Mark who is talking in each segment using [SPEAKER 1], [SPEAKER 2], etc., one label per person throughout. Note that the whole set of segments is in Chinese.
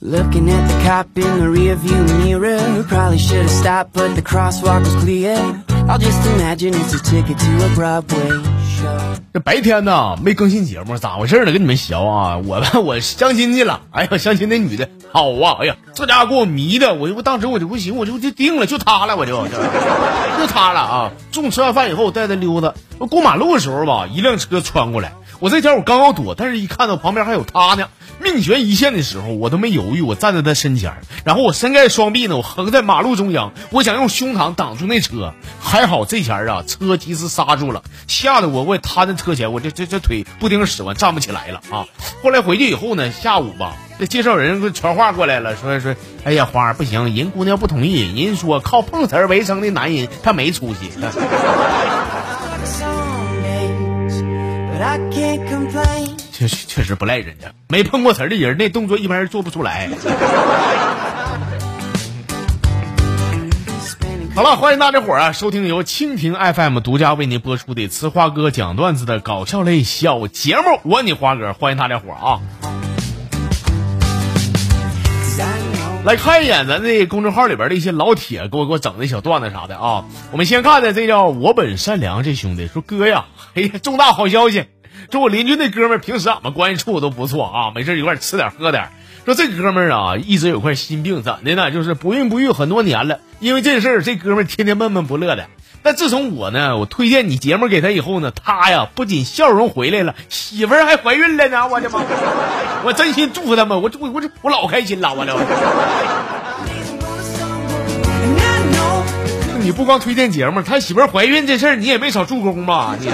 [SPEAKER 1] Looking at the cop in the rearview mirror. Probably should have stopped, but the crosswalk was clear. I'll just imagine it's a ticket to a Broadway show.
[SPEAKER 2] 这白天呢没更新节目，咋回事呢？跟你们学啊，我吧我相亲去了。哎呀，相亲那女的好啊！哎呀，这家伙给我迷的，我就我当时我就不行，我就就定了，就她了，我就就就她了啊！中午吃完饭以后，我带她溜达，我过马路的时候吧，一辆车穿过来，我这前我刚要躲，但是一看到旁边还有他呢，命悬一线的时候，我都没犹豫，我站在他身前，然后我伸开双臂呢，我横在马路中央，我想用胸膛挡住那车，还好这前啊，车及时刹住了，吓得我我也瘫在车前，我这这这腿不听使唤，站不起来了啊！后来回去以后呢，下午吧，这介绍人传话过来了，说说，哎呀，花儿不行，人姑娘不同意，人说靠碰瓷儿为生的男人他没出息。确实确实不赖人家，没碰过瓷儿的人，那动作一般人做不出来。好了，欢迎大家伙儿啊，收听由蜻蜓 FM 独家为您播出的《呲花哥讲段子》的搞笑类小节目，我你花哥，欢迎大家伙儿啊！来看一眼咱这公众号里边的一些老铁给我给我整的小段子啥的啊。我们先看的这叫我本善良这兄弟说哥呀，哎呀，重大好消息！说我邻居那哥们儿平时俺们关系处的都不错啊，没事一块吃点喝点。说这哥们儿啊，一直有块心病，怎的呢？就是不孕不育很多年了。因为这事儿，这哥们儿天天闷闷不乐的。但自从我呢，我推荐你节目给他以后呢，他呀不仅笑容回来了，媳妇儿还怀孕了呢！我的妈！我真心祝福他们，我我我我老开心了，我了。你不光推荐节目，他媳妇儿怀孕这事儿你也没少助攻吧？你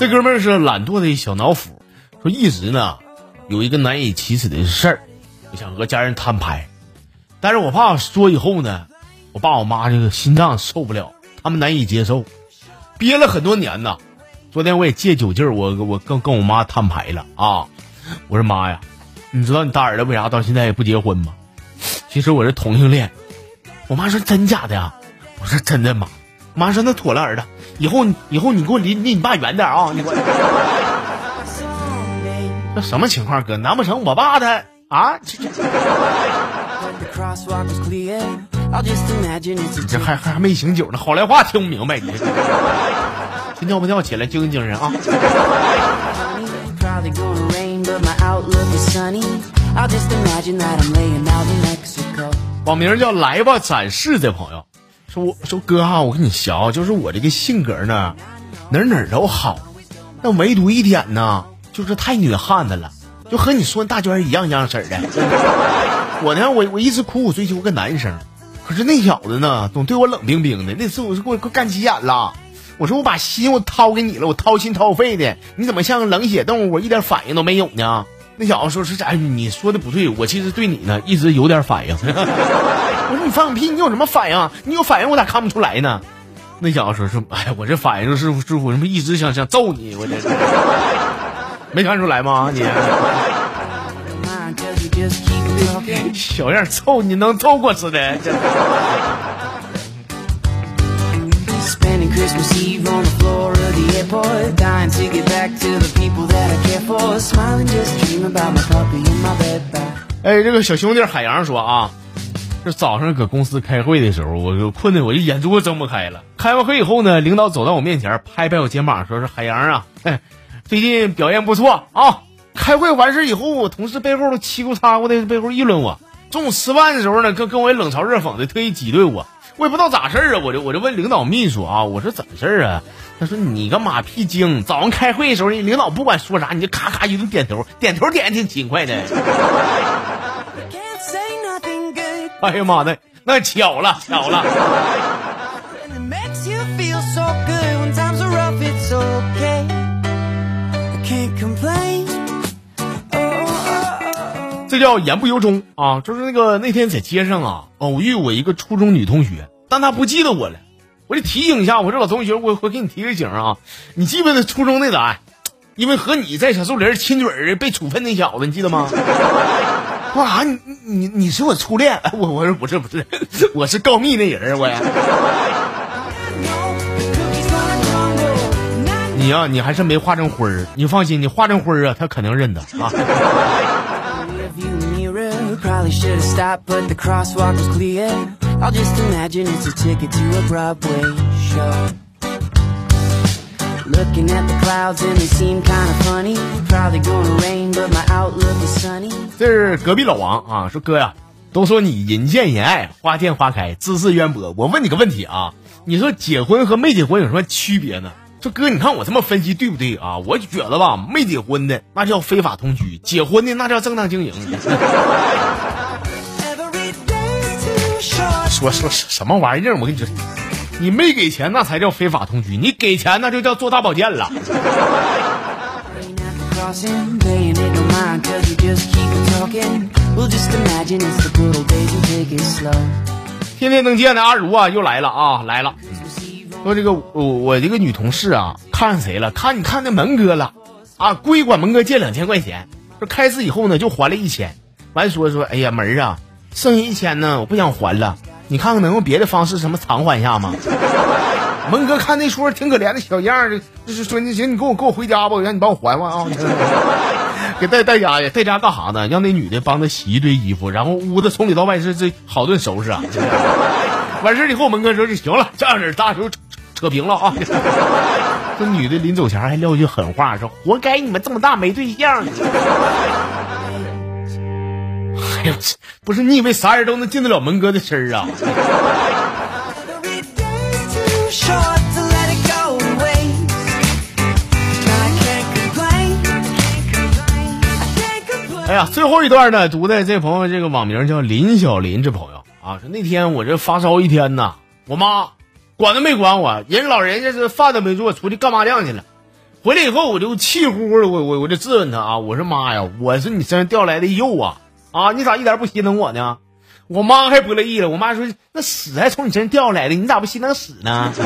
[SPEAKER 2] 这哥们儿是懒惰的小脑斧，说一直呢有一个难以启齿的事儿，我想和家人摊牌，但是我怕说以后呢，我爸我妈这个心脏受不了，他们难以接受，憋了很多年呐。昨天我也借酒劲儿，我我跟跟我妈摊牌了啊！我说妈呀，你知道你大儿子为啥到现在也不结婚吗？其实我是同性恋。我妈说真假的呀？我说真的妈。妈说那妥了，儿子，以后以后你给我离离你爸远点啊！你给我。那什么情况，哥？难不成我爸他啊？这这还还还没醒酒呢，好赖话听不明白你。先尿不尿起来，精神精神啊！网名叫来吧展示的朋友，说我说哥哈、我跟你学，就是我这个性格呢，哪哪都好，那唯独一点呢，就是太女汉子了，就和你说大娟一样一样式的。我呢，我我一直苦苦追求个男生，可是那小子呢，总对我冷冰冰的。那次我是给我干急眼了，我说我把心我掏给你了，我掏心掏肺的，你怎么像个冷血动物，我一点反应都没有呢？那小子说是哎，你说的不对，我其实对你呢一直有点反应。我说你放屁，你有什么反应啊？你有反应我咋看不出来呢？那小子说是，哎呀，我这反应就是师傅，什么一直想想揍你，我这是没看出来吗？你.小样揍，你能揍过似的哎，这个小兄弟海洋说啊，这早上搁公司开会的时候，我就困的我就眼珠子睁不开了。开完会以后呢，领导走到我面前，拍拍我肩膀，说是海洋啊，最近表现不错啊。开会完事以后，我同事背后都七咕嚓咕的背后议论我。中午吃饭的时候呢，跟跟我冷嘲热讽的，特意挤兑我。我也不知道咋事儿啊，我就我就问领导秘书啊，我说怎么事儿啊？他说你个马屁精，早上开会的时候，你领导不管说啥，你就咔咔一顿点头，点头点的挺勤快的。哎呀妈的，那巧了巧了。
[SPEAKER 1] And it makes you feel so good when times are rough. It's okay. Can't complain. Oh, oh, oh.
[SPEAKER 2] 这叫言不由衷啊！就是那个那天在街上啊，偶遇我一个初中女同学，但她不记得我了，我得提醒一下我这老同学，我我给你提个醒啊，你记不记得初中那咱，因为和你在小树林亲嘴儿被处分那小子，你记得吗？哇，你你你是我初恋？我我说不是不是，我是告密那人我呀。你呀、啊，你还是没化成灰儿。你放心，你化成灰儿啊，他肯定认得啊。
[SPEAKER 1] I'll just imagine it's a ticket to a Broadway show. Looking at the clouds and they seem kinda funny. Probably gonna rain, but my outlook is sunny.
[SPEAKER 2] 这是隔壁老王啊，说哥呀，都说你人见人爱，花见花开，知识渊博。我问你个问题啊，你说结婚和没结婚有什么区别呢？说哥，你看我这么分析对不对啊？我觉得吧，没结婚的那叫非法同居，结婚的那叫正当经营。说 说什么玩意儿？我跟你说，你没给钱那才叫非法同居，你给钱那就叫做大保健了。天天能见的阿如啊，又来了啊，来了。说这个我我这个女同事啊，看上谁了？看你看那门哥了，啊，故意管门哥借两千块钱。说开始以后呢，就还了一千，完说说，哎呀门儿啊，剩下一千呢，我不想还了。你看看能用别的方式什么偿还一下吗？门哥看那出挺可怜的小样儿，就是说那行你跟我跟我回家吧，我让你帮我还还啊，给带带家去，带家干啥呢？让那女的帮他洗一堆衣服，然后屋子从里到外是这好顿收拾啊。完事儿以后，门哥说就行了，这样式儿大手扯扯平了啊。这女的临走前还撂一句狠话，说活该你们这么大没对象。哎呦，不是你以为啥人都能进得了门哥的身儿啊？哎呀，最后一段呢，读的这朋友这个网名叫林小林这朋友啊，说那天我这发烧一天呐，我妈管都没管我，人老人家是饭都没做，出去干麻将去了。回来以后我就气呼呼的，我我我就质问他啊，我说妈呀，我是你身上掉来的肉啊啊，你咋一点不心疼我呢？我妈还不乐意了，我妈说那屎还从你身上掉下来的，你咋不心疼屎呢？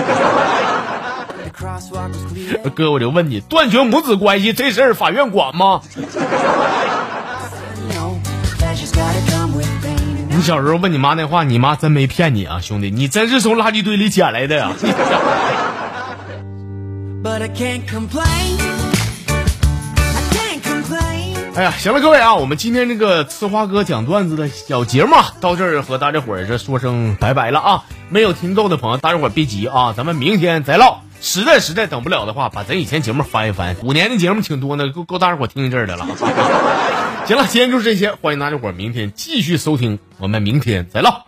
[SPEAKER 2] 哥，我就问你，断绝母子关系这事儿法院管吗？你小时候问你妈那话，你妈真没骗你啊，兄弟，你真是从垃圾堆里捡来的呀！哎呀，行了，各位啊，我们今天这个呲花哥讲段子的小节目，到这儿和大家伙儿这说声拜拜了啊！没有听够的朋友，大家伙儿别急啊，咱们明天再唠。实在实在等不了的话，把咱以前节目翻一翻，五年的节目挺多呢，够够大家伙儿听一阵儿的了。行了，今天就是这些，欢迎大家伙儿明天继续收听，我们明天再唠。